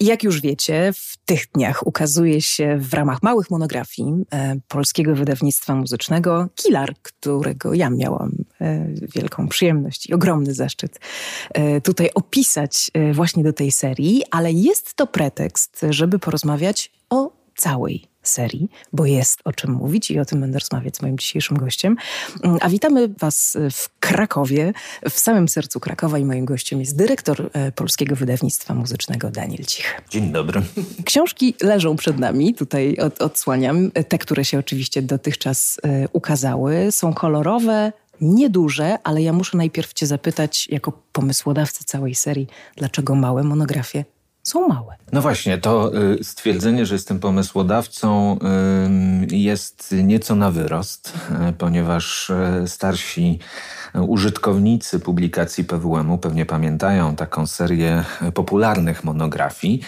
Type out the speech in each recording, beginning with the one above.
Jak już wiecie, w tych dniach ukazuje się w ramach małych monografii e, polskiego wydawnictwa muzycznego Kilar, którego ja miałam e, wielką przyjemność i ogromny zaszczyt e, tutaj opisać e, właśnie do tej serii, ale jest to pretekst, żeby porozmawiać o całej serii, bo jest o czym mówić i o tym będę rozmawiać z moim dzisiejszym gościem. Mm, a witamy Was w Krakowie, w samym sercu Krakowa i moim gościem jest dyrektor e, Polskiego Wydawnictwa Muzycznego Daniel Cich. Dzień dobry. Książki leżą przed nami, tutaj od, odsłaniam, te, które się oczywiście dotychczas e, ukazały. Są kolorowe, nieduże, ale ja muszę najpierw Cię zapytać, jako pomysłodawcy całej serii, dlaczego małe monografie są małe. No właśnie, to y, stwierdzenie, że jestem pomysłodawcą, jest nieco na wyrost, y, ponieważ y, starsi użytkownicy publikacji PWM-u pewnie pamiętają taką serię popularnych monografii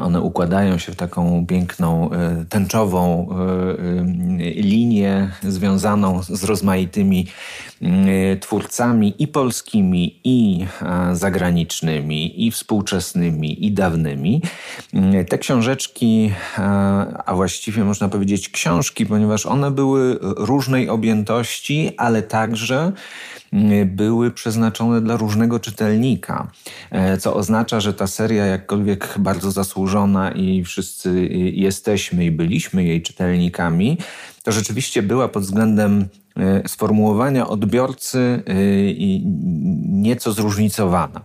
one układają się w taką piękną, e, tęczową e, linię związaną z rozmaitymi twórcami i polskimi, i zagranicznymi, i współczesnymi, i dawnymi. Te książeczki, a właściwie można powiedzieć książki, ponieważ one były różnej objętości, ale także były przeznaczone dla różnego czytelnika, e, co oznacza, że ta seria, jakkolwiek bardzo zasłużona i wszyscy jesteśmy i byliśmy jej czytelnikami, to rzeczywiście była pod względem e, sformułowania odbiorcy e, nieco zróżnicowana,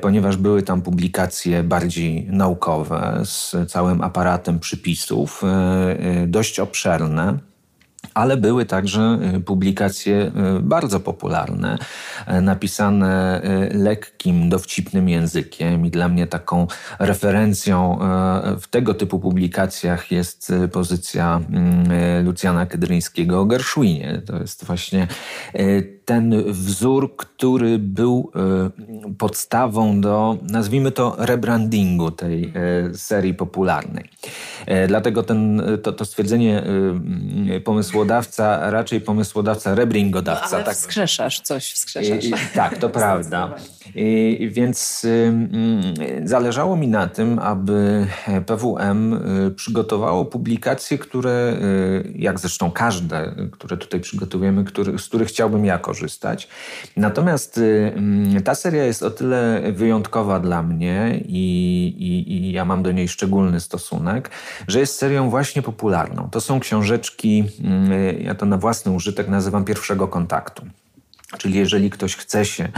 ponieważ były tam publikacje bardziej naukowe z całym aparatem przypisów, dość obszerne ale były także y, publikacje y, bardzo popularne, y, napisane lekkim, dowcipnym językiem i dla mnie taką referencją w tego typu publikacjach jest pozycja mm, Lucjana Kedryńskiego o Gershwinie. To jest właśnie ten wzór, który był podstawą do, nazwijmy to, rebrandingu tej serii popularnej. Dlatego ten, to, to stwierdzenie pomysłodawca, raczej pomysłodawca, rebringodawca. No, ale tak. wskrzeszasz coś, wskrzeszasz. I, tak, to prawda. Więc zależało mi na tym, aby PWM y, przygotowało publikacje, które, y, jak zresztą każde, które tutaj przygotowujemy, który, z których chciałbym ja korzystać. Natomiast y, ta seria jest o tyle wyjątkowa dla mnie i, i, i ja mam do niej szczególny stosunek, że jest serią właśnie popularną. To są książeczki ja to na własny użytek nazywam pierwszego kontaktu. Czyli jeżeli ktoś chce się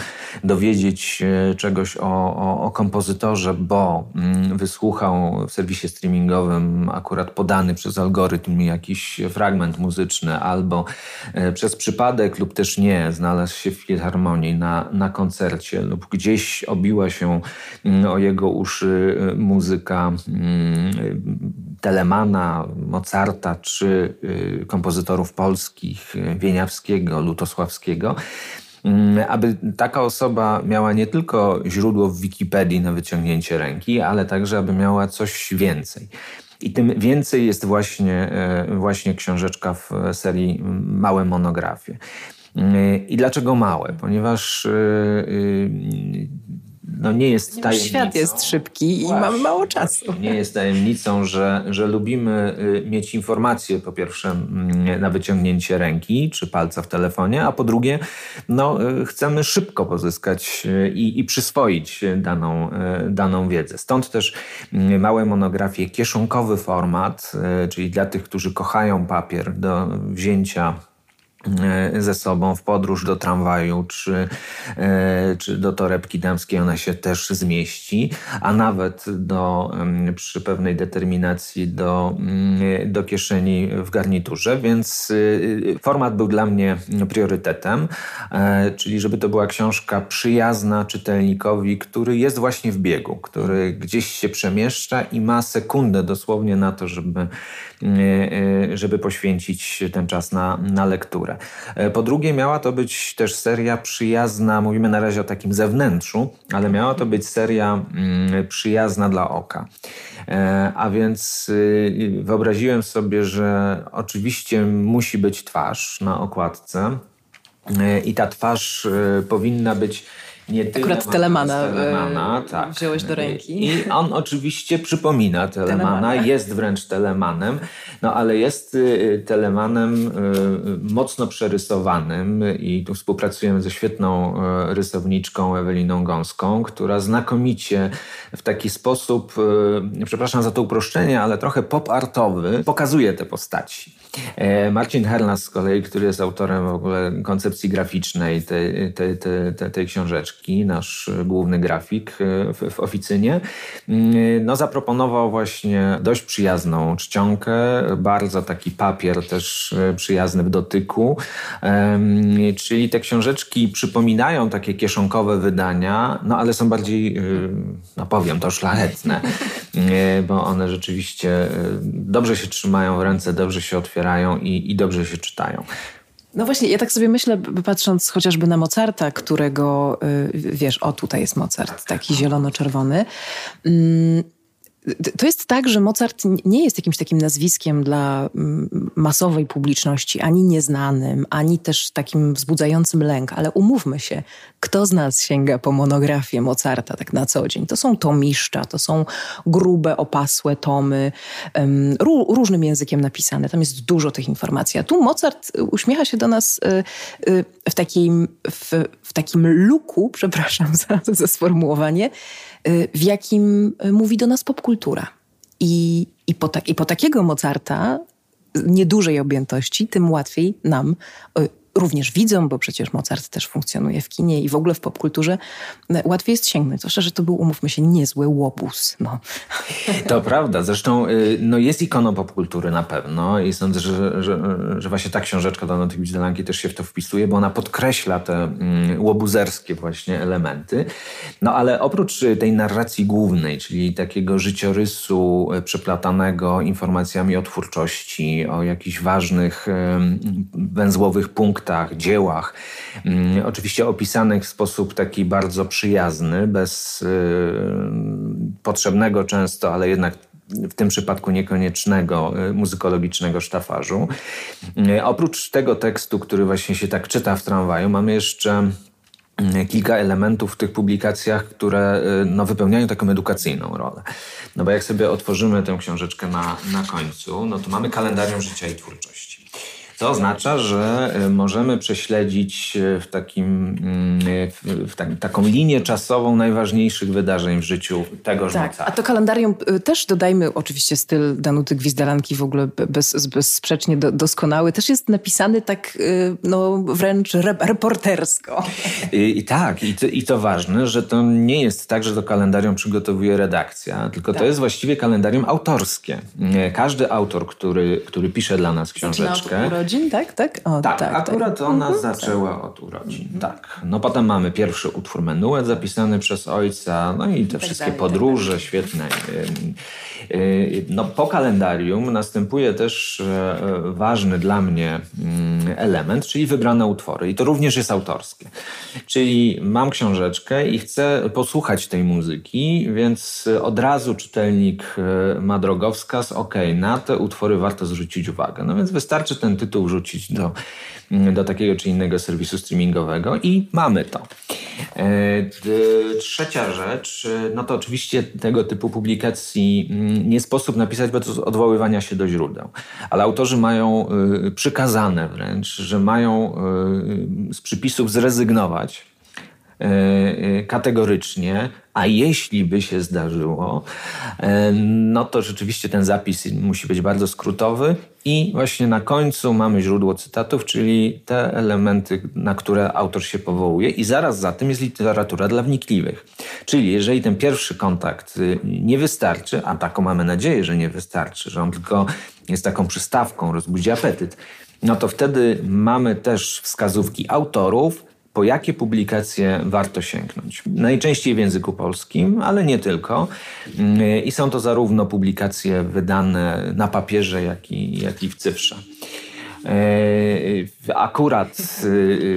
dowiedzieć e, czegoś o, o, o, kompozytorze, bo mm, wysłuchał w serwisie streamingowym akurat podany przez algorytm jakiś fragment muzyczny, albo e, przez przypadek lub też nie znalazł się w filharmonii na, na koncercie, lub gdzieś obiła się mm, o jego uszy e, muzyka mm, Telemana, Mozarta czy kompozytorów polskich, Wieniawskiego, Lutosławskiego, Mm, aby taka osoba miała nie tylko źródło w Wikipedii na wyciągnięcie ręki, ale także aby miała coś więcej. I tym więcej jest właśnie, e, właśnie książeczka w serii Małe monografie. Mm, I dlaczego małe? Ponieważ e, e, no nie jest tajemnicą. Świat jest szybki i mamy mało czasu. Nie jest tajemnicą, że, że lubimy y, mieć informacje po pierwsze mm, na wyciągnięcie ręki czy palca w telefonie, a po drugie no, y, chcemy szybko pozyskać y, i, i przyswoić daną, daną wiedzę. Stąd też małe monografie, kieszonkowy format, czyli dla tych, którzy kochają papier do wzięcia ze sobą w podróż do tramwaju czy, e, czy do torebki damskiej, ona się też zmieści, a nawet do, przy pewnej determinacji do, mm, do kieszeni w garniturze, więc y, format był dla mnie priorytetem, e, czyli żeby to była książka przyjazna czytelnikowi, który jest właśnie w biegu, który gdzieś się przemieszcza i ma sekundę dosłownie na to, żeby E, e, żeby poświęcić ten czas na, na lekturę. E, po drugie, miała to być też seria przyjazna, mówimy na razie o takim zewnętrzu, ale miała to być seria mm, przyjazna dla oka. A więc wyobraziłem sobie, że oczywiście musi być twarz na okładce i ta twarz powinna być nie tyle Akurat Telemana, Telemana tak. wziąłeś do ręki. I on oczywiście przypomina Telemana, Telemana, jest wręcz Telemanem, no ale jest y, Telemanem y, mocno przerysowanym i tu współpracujemy ze świetną y, rysowniczką Eweliną Gąską, która znakomicie w taki sposób, przepraszam za to uproszczenie, ale trochę pop-artowy pokazuje te postaci. E, Marcin Herlas z kolei, który jest autorem w ogóle koncepcji graficznej tej, tej, tej, tej książeczki, nasz główny grafik e, w, w oficynie, mm, no zaproponował właśnie dość przyjazną czcionkę, bardzo taki papier też e, przyjazny w dotyku, czyli te książeczki przypominają takie kieszonkowe wydania, no ale są bardziej, no powiem to, szlachetne, bo one rzeczywiście dobrze się trzymają w ręce, dobrze się otwierają otwierają i, i dobrze się czytają. No właśnie, ja tak sobie myślę, patrząc chociażby na Mozarta, którego, y, wiesz, o tutaj jest Mozart, taki zielono-czerwony. To jest tak, że Mozart nie jest jakimś takim nazwiskiem dla mm, masowej publiczności, ani nieznanym, ani też takim wzbudzającym lęk, ale umówmy się, kto z nas sięga po monografię Mozarta tak na co dzień? To są tomiszcza, to są grube, opasłe tomy, um, różnym językiem napisane. Tam jest dużo tych informacji. A tu Mozart uśmiecha się do nas y, y, w takim, w, w takim luku, przepraszam za, za sformułowanie, Y, w jakim y, mówi do nas popkultura. I, i, po, tak, I po takiego Mozarta, niedużej objętości, tym łatwiej nam y, również widzą, bo przecież Mozart też funkcjonuje w kinie i w ogóle w popkulturze, e, łatwiej jest sięgnąć. Zwłaszcza, że to był, umówmy się, niezły łobuz. No. To prawda. Zresztą y, no jest ikoną popkultury na pewno i sądzę, że, że, że właśnie ta książeczka Dana Wizdelanki też się w to wpisuje, bo ona podkreśla te mm, łobuzerskie właśnie elementy. No ale oprócz tej narracji głównej, czyli takiego życiorysu y, przeplatanego informacjami o twórczości, o jakichś ważnych węzłowych punktach, dziełach, mm, oczywiście opisanych w sposób taki bardzo przyjazny, bez y, potrzebnego często, ale jednak w tym przypadku niekoniecznego y, muzykologicznego sztafarzu. Y, oprócz tego tekstu, który właśnie się tak czyta w tramwaju, mamy jeszcze kilka elementów w tych publikacjach, które no, wypełniają taką edukacyjną rolę. No bo jak sobie otworzymy tę książeczkę na, na końcu, no to mamy kalendarium życia i twórczości. Co oznacza, że e, możemy prześledzić e, w takim, mm, w, w tak, taką linię czasową najważniejszych wydarzeń w życiu tegoż tak. A to kalendarium e, też dodajmy oczywiście styl Danuty Gwizdalanki w ogóle bez, bezsprzecznie do, doskonały. Też jest napisany tak no, wręcz reportersko. I, i tak, i to, i to ważne, że to nie jest tak, że to kalendarium przygotowuje redakcja, tylko tak. to jest właściwie kalendarium autorskie. Każdy autor, który, który pisze dla nas książeczkę urodzin, tak? Tak, o, tak, tak akurat tak. ona mhm. zaczęła od urodzin. Mhm. Tak. No potem mamy pierwszy utwór Menuet zapisany przez ojca, no i te tak wszystkie dalej, tak podróże tak świetne. No po kalendarium następuje też e, ważny dla mnie mm, element, czyli wybrane utwory. I to również jest autorskie. Czyli mam książeczkę i chcę posłuchać tej muzyki, więc od razu czytelnik e, ma drogowskaz, ok, na te utwory warto zwrócić uwagę. No więc wystarczy ten tytuł tytuł rzucić do, do takiego czy innego serwisu streamingowego i mamy to. E, trzecia rzecz, no to oczywiście tego typu publikacji mm, nie sposób napisać bez odwoływania się do źródeł, ale autorzy mają e, przykazane wręcz, że mają z przypisów zrezygnować kategorycznie, a jeśli by się zdarzyło, e, no to rzeczywiście ten zapis musi być bardzo skrótowy i właśnie na końcu mamy źródło cytatów, czyli te elementy, na które autor się powołuje i zaraz za tym jest literatura dla wnikliwych. Czyli jeżeli ten pierwszy kontakt y, nie wystarczy, a taką mamy nadzieję, że nie wystarczy, że on tylko jest taką przystawką, rozbudzi apetyt, no to wtedy mamy też wskazówki autorów, po jakie publikacje warto sięgnąć. Najczęściej w języku polskim, ale nie tylko. I są to zarówno publikacje wydane na papierze, jak i, jak i w cyfrze. E, akurat e,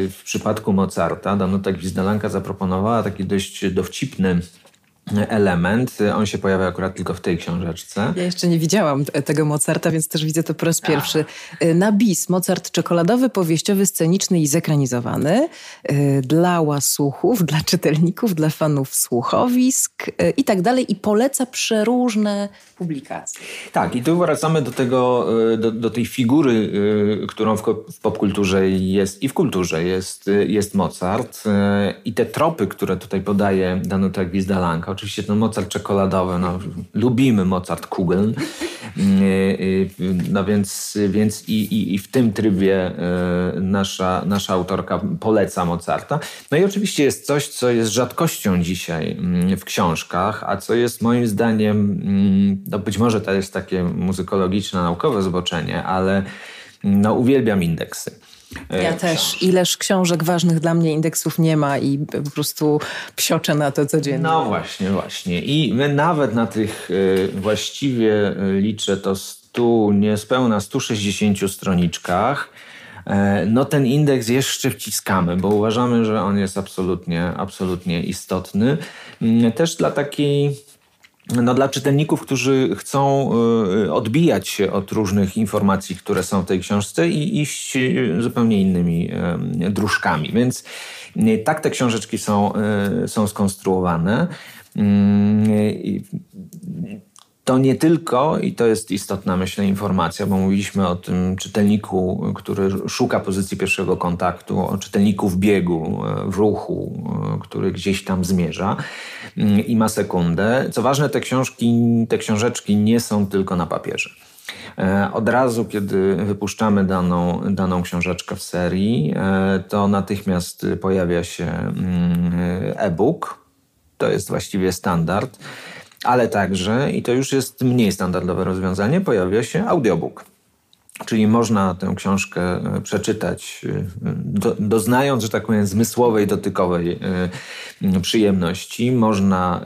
w przypadku Mozarta Danuta Gwizdalanka zaproponowała taki dość dowcipny element. On się pojawia akurat tylko w tej książeczce. Ja jeszcze nie widziałam tego Mozarta, więc też widzę to po raz pierwszy. A. Na bis Mozart czekoladowy, powieściowy, sceniczny i zekranizowany. Y, dla łasuchów, dla czytelników, dla fanów słuchowisk y, i tak dalej. I poleca przeróżne publikacje. Tak, i tu wracamy do tego, do, do tej figury, którą w, w popkulturze jest i w kulturze jest, jest Mozart. I te tropy, które tutaj podaje Danuta Gwizdalanka, oczywiście ten Mozart czekoladowy, no, lubimy Mozart Kugeln, no więc, więc i, i, i w tym trybie nasza, nasza autorka poleca Mozarta. No i oczywiście jest coś, co jest rzadkością dzisiaj mm, w książkach, a co jest moim zdaniem, mm, no być może to jest takie muzykologiczne, naukowe zboczenie, ale mm, no uwielbiam indeksy. E, ja też. Ileż książek ważnych dla mnie indeksów nie ma i po prostu psioczę na to codziennie. No właśnie, właśnie. I my nawet na tych e, właściwie e, liczę to 100, niespełna 160 stroniczkach E, no ten indeks jeszcze wciskamy, bo uważamy, że on jest absolutnie, absolutnie istotny. Mm, też dla takiej no, dla czytelników, którzy chcą e, odbijać się od różnych informacji, które są w tej książce i iść zupełnie innymi dróżkami. Więc tak te książeczki są, są skonstruowane. To nie tylko, i to jest istotna, myślę, informacja, bo mówiliśmy o tym czytelniku, który szuka pozycji pierwszego kontaktu, o czytelniku w biegu, w ruchu, który gdzieś tam zmierza mm, i ma sekundę. Co ważne, te książki, te książeczki nie są tylko na papierze. E, od razu, kiedy wypuszczamy daną, daną książeczkę w serii, e, to natychmiast pojawia się mm, e-book. To jest właściwie standard ale także, i to już jest mniej standardowe rozwiązanie, pojawia się audiobook. Czyli można tę książkę e, przeczytać, e, do, doznając, że tak powiem, zmysłowej, dotykowej e, przyjemności. Można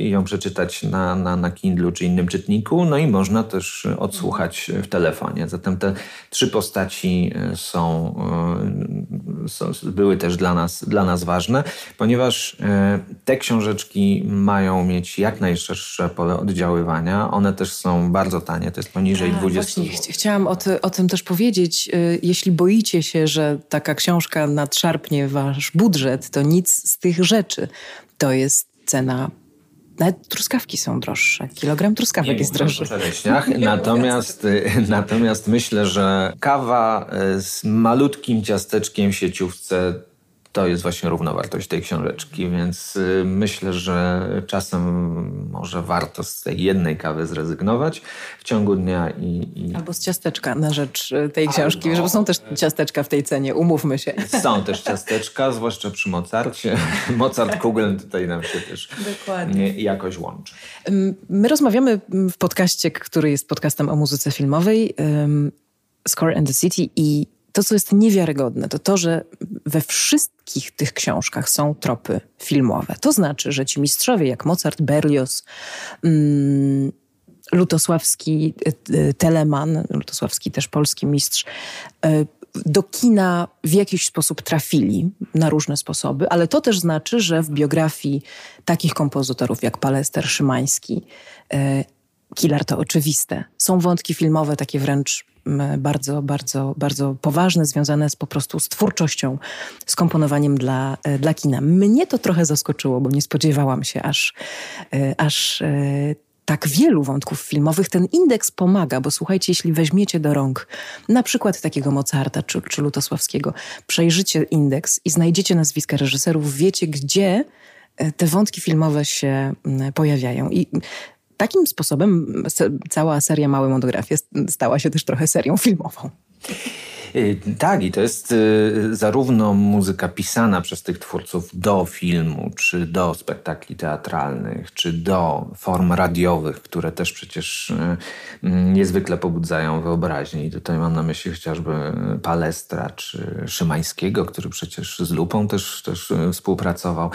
ją przeczytać na, na, na Kindlu czy innym czytniku, no i można też odsłuchać w telefonie. Zatem te trzy postaci są, są, były też dla nas, dla nas ważne, ponieważ te książeczki mają mieć jak najszersze pole oddziaływania. One też są bardzo tanie, to jest poniżej A, 20 właśnie, Chciałam o o tym też powiedzieć. Y, jeśli boicie się, że taka książka nadszarpnie wasz budżet, to nic z tych rzeczy. To jest cena nawet truskawki są droższe. Kilogram truskawek nie jest droższy. Natomiast, y, natomiast myślę, że kawa y, z malutkim ciasteczkiem w sieciówce to jest właśnie równowartość tej książeczki, więc y, myślę, że czasem może warto z tej jednej kawy zrezygnować w ciągu dnia i... i... Albo z ciasteczka na rzecz y, tej książki, Albo... bo są też ciasteczka w tej cenie, umówmy się. Są też ciasteczka, zwłaszcza przy Mozarcie. Mozart Kugeln tutaj nam się też Dokładnie. jakoś łączy. My rozmawiamy w podcaście, który jest podcastem o muzyce filmowej, Score and the City i to, co jest niewiarygodne, to to, że we wszystkich tych książkach są tropy filmowe. To znaczy, że ci mistrzowie jak Mozart, Berlioz, mm, Lutosławski, y, y, Telemann, Lutosławski też polski mistrz, y, do kina w jakiś sposób trafili na różne sposoby, ale to też znaczy, że w biografii takich kompozytorów jak Palester, Szymański, Killer to oczywiste. Są wątki filmowe, takie wręcz bardzo, bardzo, bardzo poważne, związane z po prostu z twórczością, z komponowaniem dla, e, dla kina. Mnie to trochę zaskoczyło, bo nie spodziewałam się aż, e, aż e, tak wielu wątków filmowych. Ten indeks pomaga, bo słuchajcie, jeśli weźmiecie do rąk na przykład takiego Mozarta czy, czy Lutosławskiego, przejrzycie indeks i znajdziecie nazwiska reżyserów, wiecie gdzie te wątki filmowe się pojawiają. I takim sposobem cała seria Małe Monografie stała się też trochę serią filmową. Y, tak, i to jest y, zarówno muzyka pisana przez tych twórców do filmu, czy do spektakli teatralnych, czy do form radiowych, które też przecież y, niezwykle pobudzają wyobraźnię. I tutaj mam na myśli chociażby Palestra, czy Szymańskiego, który przecież z Lupą też, też współpracował.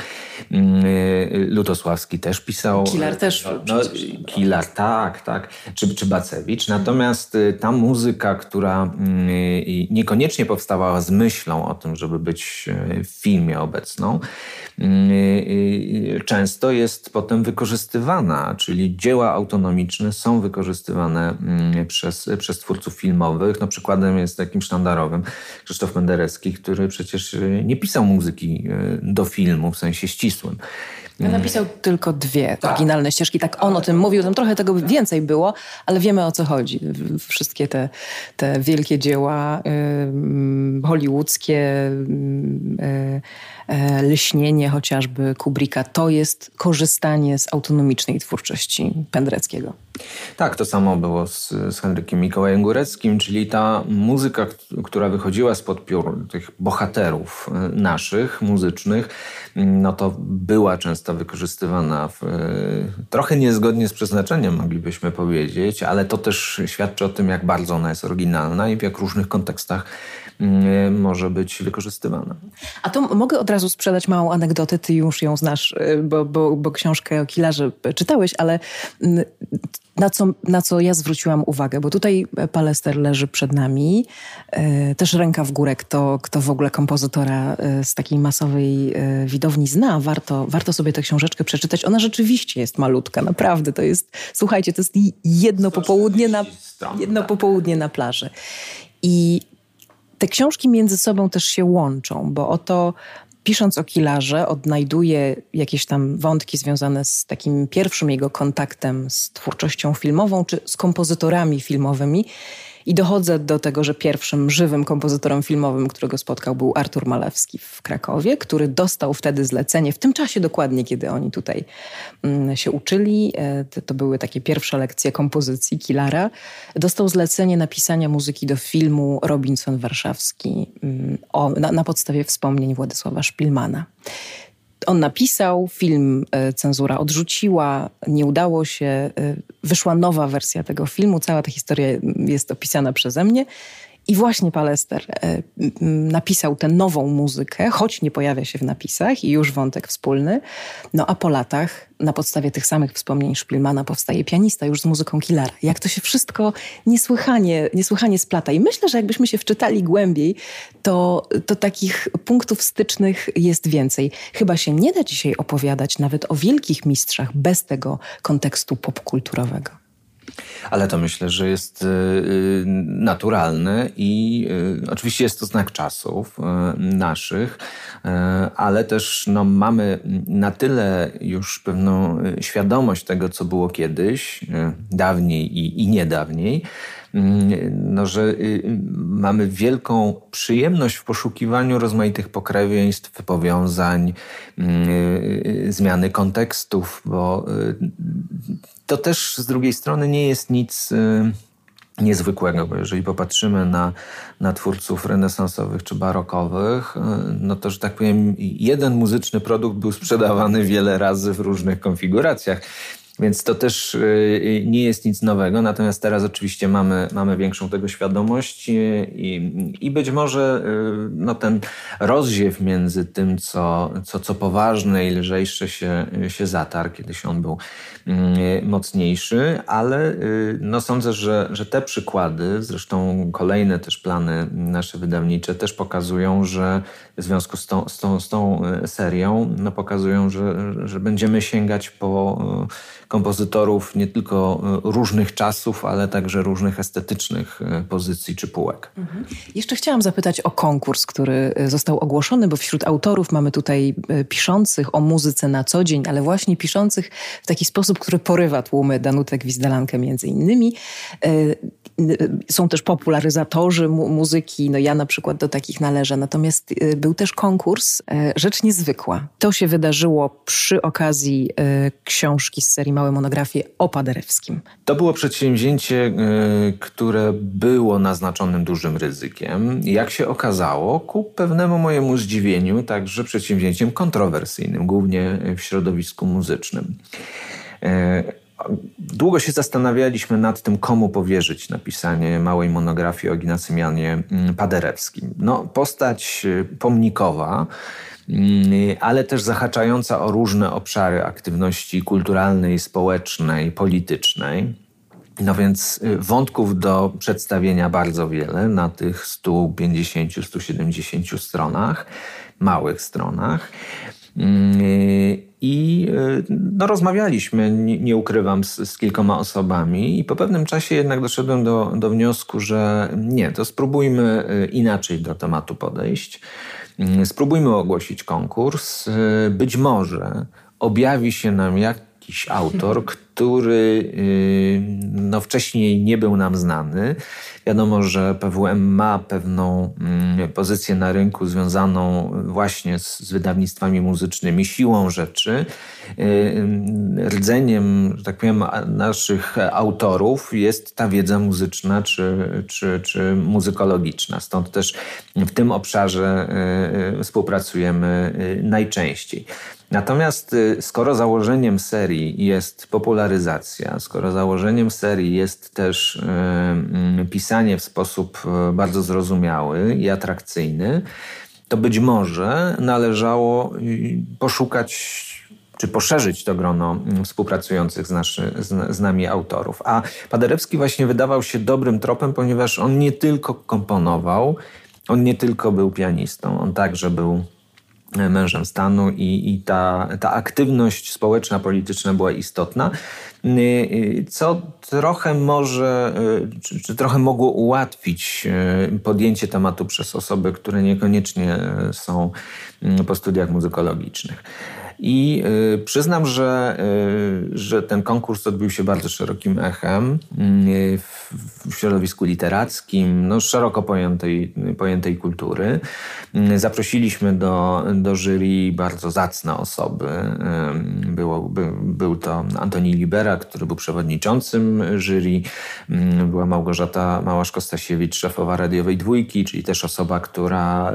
Lutosławski też pisał. Kilar też. No, Kilar, tak, tak. Czy, czy Bacewicz. Natomiast ta muzyka, która niekoniecznie powstawała z myślą o tym, żeby być w filmie obecną, często jest potem wykorzystywana, czyli dzieła autonomiczne są wykorzystywane przez, przez twórców filmowych. No, przykładem jest takim sztandarowym Krzysztof Penderecki, który przecież nie pisał muzyki do filmu w sensie ścisłym. Ja napisał tylko dwie tak. oryginalne ścieżki, tak on o tym mówił, tam trochę tego więcej było, ale wiemy o co chodzi. Wszystkie te, te wielkie dzieła y, hollywoodzkie, y, E, lśnienie chociażby Kubricka, to jest korzystanie z autonomicznej twórczości Pendreckiego. Tak, to samo było z, z Henrykiem Mikołajem Góreckim, czyli ta muzyka, która wychodziła spod piór tych bohaterów e, naszych, muzycznych, no to była często wykorzystywana w, e, trochę niezgodnie z przeznaczeniem, moglibyśmy powiedzieć, ale to też świadczy o tym, jak bardzo ona jest oryginalna i w jak różnych kontekstach Mm, może być wykorzystywana. A to mogę od razu sprzedać małą anegdotę, ty już ją znasz, y, bo, bo, bo książkę o Kilarze czytałeś, ale mm, na co, na co ja zwróciłam uwagę, bo tutaj Palester leży przed nami, y, też ręka w górę, kto, kto w ogóle kompozytora y, z takiej masowej widowni zna, warto, warto sobie tę książeczkę przeczytać. Ona rzeczywiście jest malutka, naprawdę, to jest, słuchajcie, to jest jedno popołudnie na, jedno tak. popołudnie na plaży. I te książki między sobą też się łączą, bo oto pisząc o Kilarze odnajduje jakieś tam wątki związane z takim pierwszym jego kontaktem z twórczością filmową czy z kompozytorami filmowymi i dochodzę do tego, że pierwszym żywym kompozytorem filmowym, którego spotkał, był Artur Malewski w Krakowie, który dostał wtedy zlecenie, w tym czasie dokładnie, kiedy oni tutaj mm, się uczyli. E, to, były takie pierwsze lekcje kompozycji Kilara. Dostał zlecenie napisania muzyki do filmu Robinson Warszawski mm, o, na, na podstawie wspomnień Władysława Szpilmana on napisał, film e, cenzura odrzuciła, nie udało się, e, wyszła nowa wersja tego filmu, cała ta historia jest opisana przeze mnie. I właśnie Palester e, napisał tę nową muzykę, choć nie pojawia się w napisach i już wątek wspólny. No a po latach, na podstawie tych samych wspomnień Szpilmana, powstaje pianista już z muzyką Killara. Jak to się wszystko niesłychanie, niesłychanie splata. I myślę, że jakbyśmy się wczytali głębiej, to, to takich punktów stycznych jest więcej. Chyba się nie da dzisiaj opowiadać nawet o wielkich mistrzach bez tego kontekstu popkulturowego. Ale to myślę, że jest y, y, naturalne i y, oczywiście jest to znak czasów naszych, ale też no, mamy na tyle już pewną świadomość tego, co było kiedyś, dawniej i, i niedawniej, no, że mamy wielką przyjemność w poszukiwaniu rozmaitych pokrewieństw, powiązań, zmiany kontekstów, bo to też z drugiej strony nie jest nic y, niezwykłego, bo jeżeli popatrzymy na, na twórców renesansowych czy barokowych, y, no to, że tak powiem, jeden muzyczny produkt był sprzedawany wiele razy w różnych konfiguracjach. Więc to też y, nie jest nic nowego, natomiast teraz oczywiście mamy, mamy większą tego świadomość i, i być może no, ten rozziew między tym, co, co, co poważne i lżejsze się, się zatarł, kiedyś on był mocniejszy, ale y, no sądzę, że, że te przykłady, zresztą kolejne też plany nasze wydawnicze też pokazują, że w związku z tą, z tą, z tą y, serią no pokazują, że, że będziemy sięgać po y, kompozytorów nie tylko różnych czasów, ale także różnych estetycznych pozycji czy półek. Mhm. Jeszcze chciałam zapytać o konkurs, który został ogłoszony, bo wśród autorów mamy tutaj piszących o muzyce na co dzień, ale właśnie piszących w taki sposób, który porywa tłumy Danutek Gwizdelankę między innymi. E, są też popularyzatorzy mu muzyki, no ja na przykład do takich należę. Natomiast e, był też konkurs, e, rzecz niezwykła. To się wydarzyło przy okazji książki z serii Małe monografie o Paderewskim. To było przedsięwzięcie, które było naznaczonym dużym ryzykiem. Jak się okazało, ku pewnemu mojemu zdziwieniu, także przedsięwzięciem kontrowersyjnym, głównie w środowisku muzycznym. E, długo się zastanawialiśmy nad tym, komu powierzyć napisanie małej monografii o Ignacymianie mm, Paderewskim. No, postać e, pomnikowa, ale też zahaczająca o różne obszary aktywności kulturalnej, społecznej, politycznej. No więc y, wątków do przedstawienia bardzo wiele na tych 150-170 stronach, małych stronach. Mm, I no, rozmawialiśmy, nie, nie ukrywam, z, z, kilkoma osobami, i po pewnym czasie jednak doszedłem do, do wniosku, że nie, to spróbujmy inaczej do tematu podejść. Mm, spróbujmy ogłosić konkurs. Być może objawi się nam jakiś autor, który y, no, wcześniej nie był nam znany. Wiadomo, że PWM ma pewną mm, pozycję na rynku związaną właśnie z, z wydawnictwami muzycznymi, siłą rzeczy. Y, y, rdzeniem, że tak powiem, naszych autorów jest ta wiedza muzyczna czy, czy, czy muzykologiczna. Stąd też w tym obszarze współpracujemy najczęściej. Natomiast skoro założeniem serii jest popularyzacja, skoro założeniem serii jest też y, pisanie w sposób e, bardzo zrozumiały i atrakcyjny, to być może należało poszukać czy poszerzyć to grono współpracujących z, naszy, z, z, nami autorów. A Paderewski właśnie wydawał się dobrym tropem, ponieważ on nie tylko komponował, on nie tylko był pianistą, on także był mężem stanu i, i ta, ta aktywność społeczna, polityczna była istotna, y, y, co trochę może, y, czy, czy, trochę mogło ułatwić podjęcie tematu przez osoby, które niekoniecznie są po studiach muzykologicznych. I y, przyznam, że, y, że ten konkurs odbył się bardzo szerokim echem y, w, w środowisku literackim, no, szeroko pojętej, pojętej kultury. Zaprosiliśmy do, do jury bardzo zacne osoby. Było, by, był to Antoni Libera, który był przewodniczącym jury. Była Małgorzata Małasz-Kostasiewicz, szefowa radiowej dwójki, czyli też osoba, która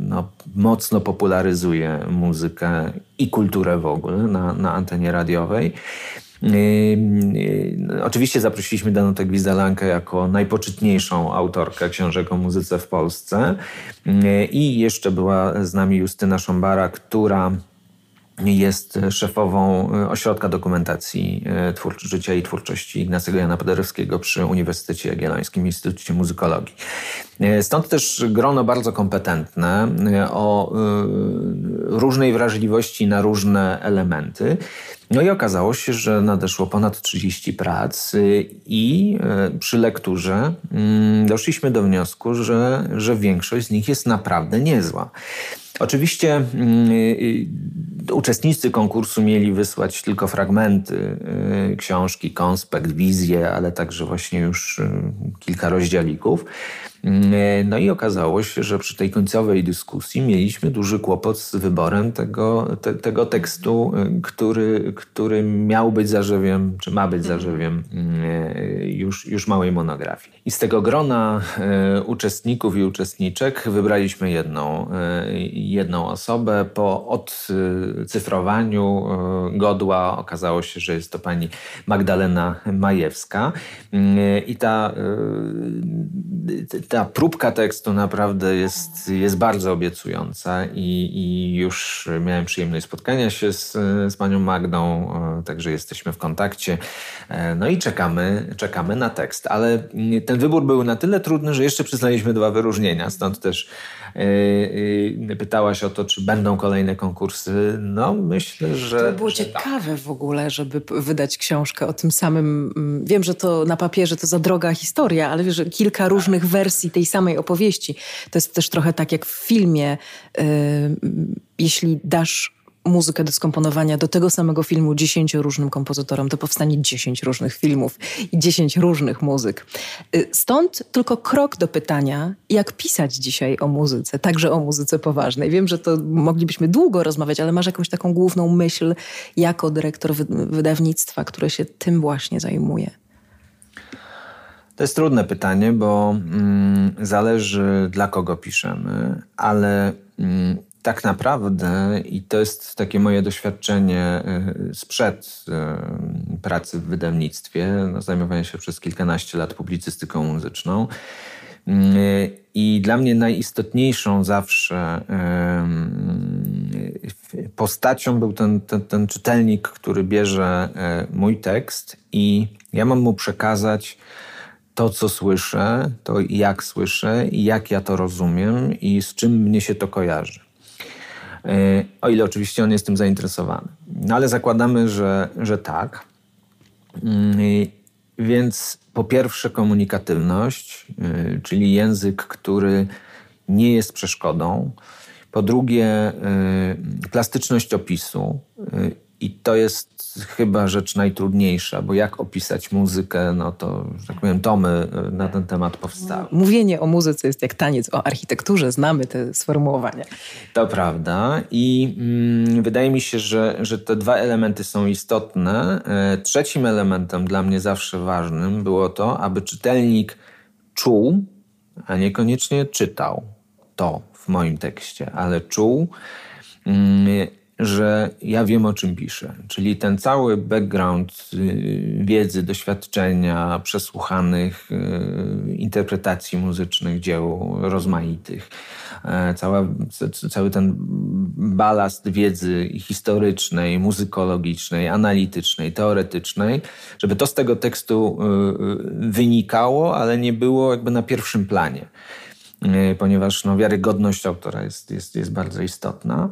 no, mocno popularyzuje muzykę i kulturę w ogóle na, na antenie radiowej. Yy, oczywiście zaprosiliśmy Danutę Gwizdalankę jako najpoczytniejszą autorkę książek o muzyce w Polsce. I jeszcze była z nami Justyna Szombara, która jest szefową Ośrodka Dokumentacji Życia i Twórczości Ignacego Jana Paderewskiego przy Uniwersytecie Jagiellońskim Instytucie Muzykologii. Stąd też grono bardzo kompetentne o różnej wrażliwości na różne elementy. No i okazało się, że nadeszło ponad 30 prac i przy lekturze mm, doszliśmy do wniosku, że, że większość z nich jest naprawdę niezła. Oczywiście mm, y, uczestnicy konkursu mieli wysłać tylko fragmenty y, książki, konspekt, wizję, ale także właśnie już y, kilka rozdziałików. Mm, no i okazało się, że przy tej końcowej dyskusji mieliśmy duży kłopot z wyborem tego, te, tego tekstu, który, który miał być zarzewiem, czy ma być zarzewiem już, już małej monografii. I z tego grona uczestników i uczestniczek wybraliśmy jedną jedną osobę. Po odcyfrowaniu godła okazało się, że jest to pani Magdalena Majewska. I ta, ta próbka tekstu naprawdę jest, jest bardzo obiecująca i, i już miałem przyjemność spotkania się z, z panią Magdą, e, także jesteśmy w kontakcie. No i czekamy, czekamy na tekst. Ale ten wybór był na tyle trudny, że jeszcze przyznaliśmy dwa wyróżnienia, stąd też pytałaś o to, czy będą kolejne konkursy. No, myślę, że. To by było tak. ciekawe tak. w ogóle, żeby wydać książkę o tym samym. Mm, wiem, że to na papierze to za droga historia, ale wiesz, że kilka różnych wersji tej samej opowieści. To jest też trochę tak jak w filmie. Yy, jeśli dasz muzykę do skomponowania do tego samego filmu dziesięciu różnym kompozytorom, to powstanie dziesięć różnych filmów i dziesięć różnych muzyk. Y, stąd tylko krok do pytania, jak pisać dzisiaj o muzyce, także o muzyce poważnej. Wiem, że to moglibyśmy długo rozmawiać, ale masz jakąś taką główną myśl jako dyrektor wydawnictwa, które się tym właśnie zajmuje. To jest trudne pytanie, bo mm, zależy dla kogo piszemy, ale mm, tak naprawdę, i to jest takie moje doświadczenie y, sprzed y, pracy w wydawnictwie, no, zajmowania się przez kilkanaście lat publicystyką muzyczną, I dla mnie najistotniejszą zawsze postacią był ten, ten, ten czytelnik, który bierze mój tekst i ja mam mu przekazać to, co słyszę, to jak słyszę i jak ja to rozumiem i z czym mnie się to kojarzy. E, o ile oczywiście on jest tym zainteresowany. No ale zakładamy, że, że tak. Mm, więc po pierwsze komunikatywność, e, czyli język, który nie jest przeszkodą. Po drugie plastyczność opisu i to jest chyba rzecz najtrudniejsza, bo jak opisać muzykę, no to, że tak powiem, tomy e, na ten temat powstały. Mówienie o muzyce jest jak taniec o architekturze, znamy te sformułowania. To prawda i mm, wydaje mi się, że, że te dwa elementy są istotne. E, trzecim elementem dla mnie zawsze ważnym było to, aby czytelnik czuł, a niekoniecznie czytał to w moim tekście, ale czuł, mm, że ja wiem o czym piszę. Czyli ten cały background y, wiedzy, doświadczenia, przesłuchanych y, interpretacji muzycznych dzieł rozmaitych, e, cała, cały ten balast wiedzy historycznej, muzykologicznej, analitycznej, teoretycznej, żeby to z tego tekstu y, wynikało, ale nie było jakby na pierwszym planie ponieważ no, wiarygodność autora jest, jest, jest bardzo istotna.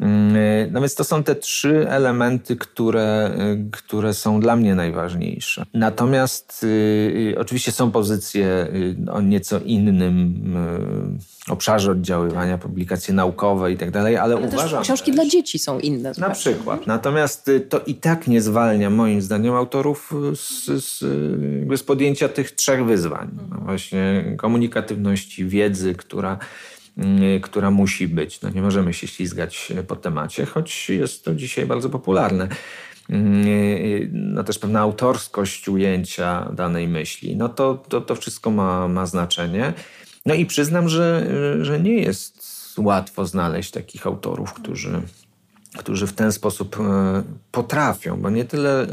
Mm, no więc to są te trzy elementy, które, które są dla mnie najważniejsze. Natomiast y, oczywiście są pozycje y, o nieco innym y, obszarze oddziaływania, publikacje naukowe i tak dalej, ale, ale uważam... książki też, dla dzieci są inne. Na przykład. Natomiast y, to i tak nie zwalnia moim zdaniem autorów z, z, z podjęcia tych trzech wyzwań. No właśnie komunikatywności, wiedzy, która Y, która musi być. No nie możemy się ślizgać po temacie, choć jest to dzisiaj bardzo popularne. Y, y, no też pewna autorskość ujęcia danej myśli. No to, to, to wszystko ma, ma znaczenie. No i przyznam, że, że nie jest łatwo znaleźć takich autorów, którzy, którzy w ten sposób potrafią, bo nie tyle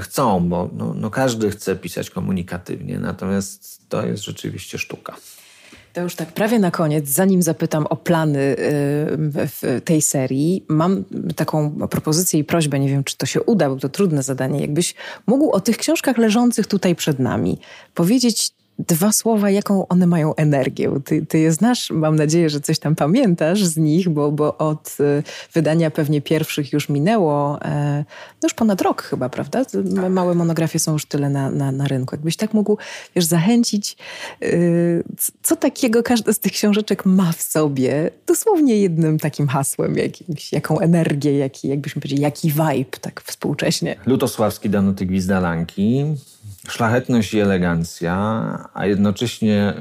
chcą, bo no, no każdy chce pisać komunikatywnie, natomiast to jest rzeczywiście sztuka. To już tak prawie na koniec, zanim zapytam o plany y, w tej serii, mam taką propozycję i prośbę, nie wiem czy to się uda, bo to trudne zadanie, jakbyś mógł o tych książkach leżących tutaj przed nami powiedzieć dwa słowa, jaką one mają energię. Ty, ty je znasz, mam nadzieję, że coś tam pamiętasz z nich, bo, bo od y, wydania pewnie pierwszych już minęło e, no już ponad rok chyba, prawda? Tak. Małe monografie są już tyle na, na, na rynku. Jakbyś tak mógł, wiesz, zachęcić, y, co takiego każda z tych książeczek ma w sobie, dosłownie jednym takim hasłem jakimś, jaką energię, jaki, jakbyśmy powiedzieli, jaki vibe tak współcześnie. Lutosławski Danuty Gwizdalanki, szlachetność i elegancja, a jednocześnie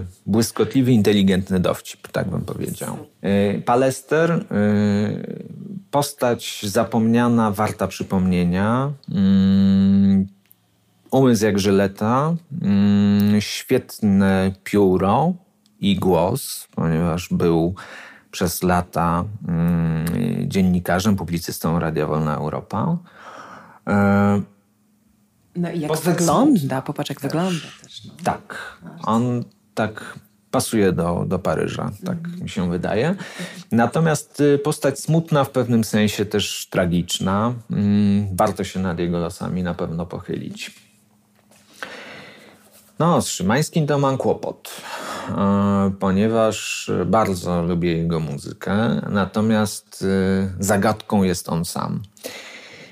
y, błyskotliwy, inteligentny dowcip, tak bym powiedział. Y, Palester, y, postać zapomniana, warta przypomnienia. Y, umysł jak żyleta, y, świetne pióro i głos, ponieważ był przez lata y, dziennikarzem, publicystą Radia Wolna Europa. No i jak Postać wygląda, popatrz jak wygląda też. No. Tak, on tak pasuje do, do Paryża, tak mm. mi się wydaje. Natomiast y, postać smutna, w pewnym sensie też tragiczna. Mm, warto się nad jego losami na pewno pochylić. No, z Szymańskim to mam kłopot, ponieważ bardzo lubię jego muzykę, natomiast y, zagadką jest on sam.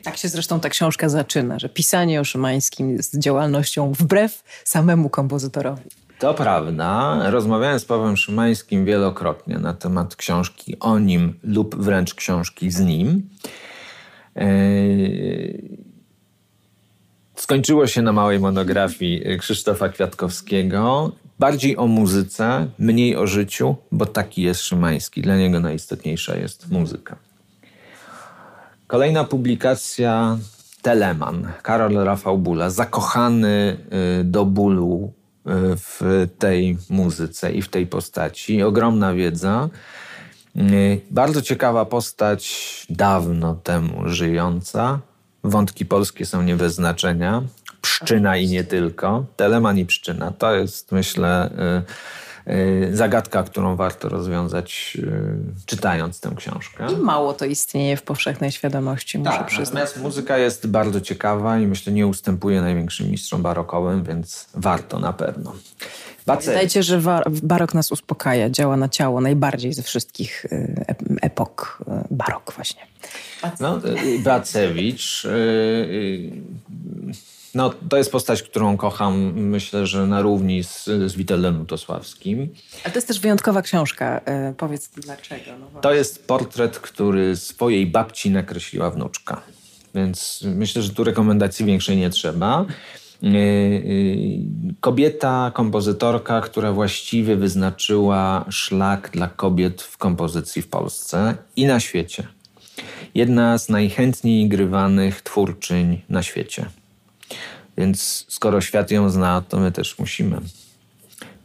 Tak się zresztą ta książka zaczyna, że pisanie o Szymańskim jest działalnością wbrew samemu kompozytorowi. To prawda. Rozmawiałem z Pawłem Szymańskim wielokrotnie na temat książki o nim lub wręcz książki z nim. Eee, skończyło się na małej monografii Krzysztofa Kwiatkowskiego. Bardziej o muzyce, mniej o życiu, bo taki jest Szymański. Dla niego najistotniejsza jest muzyka. Kolejna publikacja Teleman, Karol Rafał Bula, zakochany y, do bólu y, w tej muzyce i w tej postaci. Ogromna wiedza. Y, bardzo ciekawa postać, dawno temu żyjąca. Wątki polskie są nie bez znaczenia. Pszczyna i nie tylko. Teleman i Pszczyna. To jest, myślę, y, zagadka, którą warto rozwiązać y, czytając tę książkę. I mało to istnieje w powszechnej świadomości, muszę tak, przyznać. Natomiast muzyka jest bardzo ciekawa i myślę nie ustępuje największym mistrzom barokowym, więc warto na pewno. Pamiętajcie, że barok nas uspokaja, działa na ciało najbardziej ze wszystkich epok barok właśnie. No, Bacewicz no, to jest postać, którą kocham, myślę, że na równi z, z Witellem Lutosławskim. Ale to jest też wyjątkowa książka. E, powiedz dlaczego. No to jest portret, który swojej babci nakreśliła wnuczka. Więc myślę, że tu rekomendacji większej nie trzeba. E, e, kobieta, kompozytorka, która właściwie wyznaczyła szlak dla kobiet w kompozycji w Polsce i na świecie. Jedna z najchętniej grywanych twórczyń na świecie. Więc skoro świat ją zna, to my też musimy.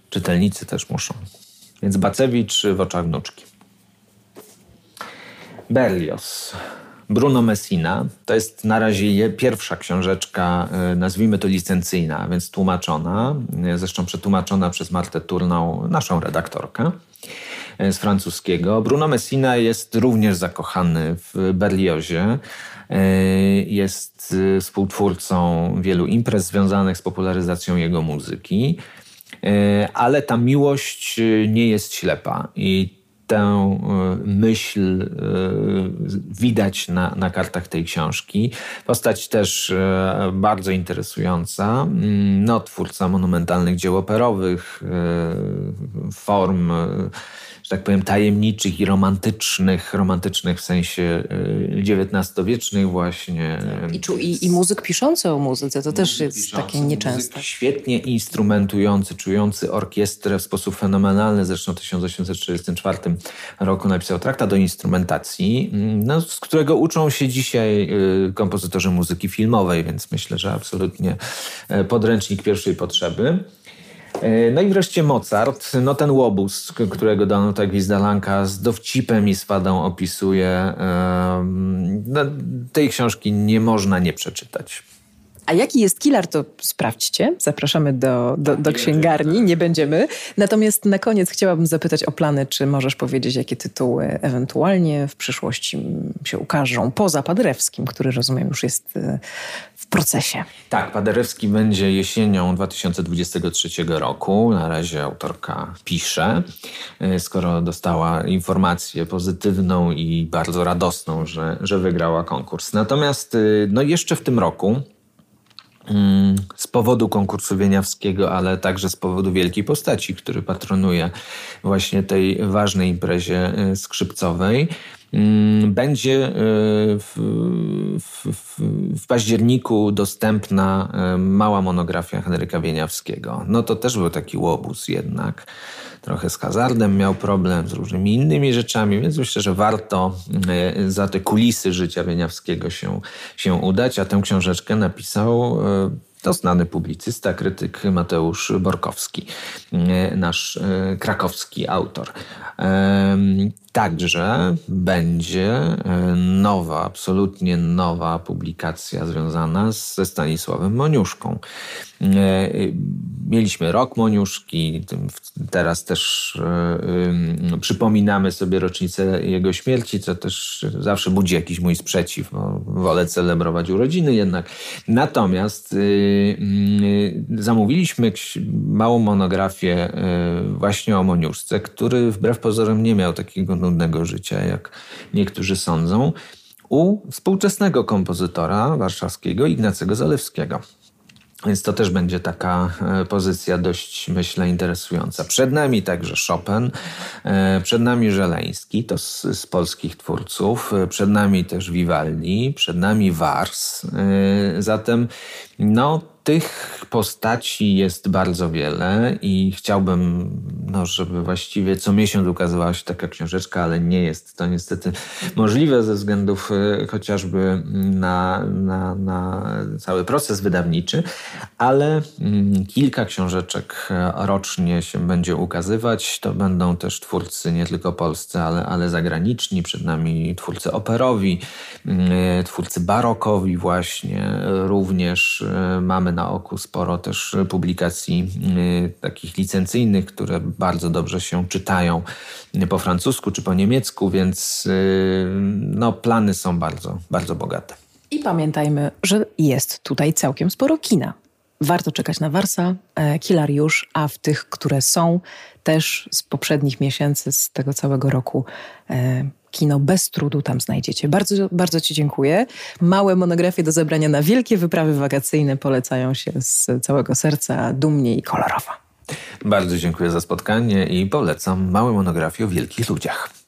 Czytelnicy też muszą. Więc Bacewicz w oczach wnuczki. Berlioz. Bruno Messina. To jest na razie pierwsza książeczka, y, nazwijmy to licencyjna, więc tłumaczona, y, zresztą przetłumaczona przez Martę Turną, naszą redaktorkę y, z francuskiego. Bruno Messina jest również zakochany w Berliozie. Jest współtwórcą wielu imprez związanych z popularyzacją jego muzyki, ale ta miłość nie jest ślepa i tę e, myśl e, widać na, na kartach tej książki. Postać też e, bardzo interesująca. Mm, no, twórca monumentalnych dzieł operowych, form że tak powiem, tajemniczych i romantycznych, romantycznych w sensie XIX-wiecznych właśnie. I, czu, i, I muzyk piszący o muzyce, to też jest piszący, takie nieczęste. Świetnie instrumentujący, czujący orkiestrę w sposób fenomenalny. Zresztą w 1834 roku napisał traktat do instrumentacji, no, z którego uczą się dzisiaj y, kompozytorzy muzyki filmowej, więc myślę, że absolutnie e, podręcznik pierwszej potrzeby. E, no i wreszcie Mozart, no ten łobuz, którego Danuta Gwizdalanka z dowcipem i swadą opisuje. No, tej książki nie można nie przeczytać. A jaki jest killer, to sprawdźcie. Zapraszamy do, do, do księgarni, nie będziemy. Natomiast na koniec chciałabym zapytać o plany, czy możesz powiedzieć, jakie tytuły ewentualnie w przyszłości się ukażą, poza Paderewskim, który rozumiem już jest e, w procesie. Tak, Paderewski będzie jesienią 2023 roku. Na razie autorka pisze, e, skoro dostała informację pozytywną i bardzo radosną, że, że wygrała konkurs. Natomiast e, no jeszcze w tym roku z powodu konkursu wieniawskiego, ale także z powodu wielkiej postaci, który patronuje właśnie tej ważnej imprezie y, skrzypcowej. Mm, będzie y, w, w, w, październiku dostępna y, mała monografia Henryka Wieniawskiego. No to też był taki łobuz jednak trochę z hazardem miał problem, z różnymi innymi rzeczami, więc myślę, że warto e, za te kulisy życia Wieniawskiego się, się udać, a tę książeczkę napisał e, to znany publicysta, krytyk Mateusz Borkowski, e, nasz krakowski autor. Także będzie nowa, absolutnie nowa publikacja związana ze Stanisławem Moniuszką. E, mieliśmy rok Moniuszki, teraz też e, przypominamy sobie rocznicę jego śmierci, co też zawsze budzi jakiś mój sprzeciw, bo wolę celebrować urodziny jednak. Natomiast y, zamówiliśmy małą monografię y, właśnie o Moniuszce, który wbrew pozorom nie miał takiego nudnego życia, jak niektórzy sądzą, u współczesnego kompozytora warszawskiego Ignacego Zalewskiego. Więc to też będzie taka e, pozycja dość, myślę, interesująca. Przed nami także Chopin, e, przed nami Żeleński, to z, z polskich twórców, e, przed nami też Vivaldi, przed nami Wars. Zatem, no, tych postaci jest bardzo wiele i chciałbym, no, żeby właściwie co miesiąc ukazywała się taka książeczka, ale nie jest to niestety możliwe ze względów e, chociażby na, na, na cały proces wydawniczy, ale mm, kilka książeczek e, rocznie się będzie ukazywać. To będą też twórcy nie tylko polscy, ale, ale zagraniczni. Przed nami twórcy operowi, e, twórcy barokowi właśnie. Również mamy mamy na oku sporo też publikacji y, takich licencyjnych, które bardzo dobrze się czytają po francusku czy po niemiecku, więc no, plany są bardzo, bardzo bogate. I pamiętajmy, że jest tutaj całkiem sporo kina. Warto czekać na Warsa, e, Kilariusz, a w tych, które są też z poprzednich miesięcy, z tego całego roku, e, kino bez trudu tam znajdziecie. Bardzo, bardzo Ci dziękuję. Małe monografie do zebrania na wielkie wyprawy wakacyjne polecają się z całego serca, dumnie i kolorowo. Bardzo dziękuję za spotkanie i polecam małe monografie o wielkich ludziach.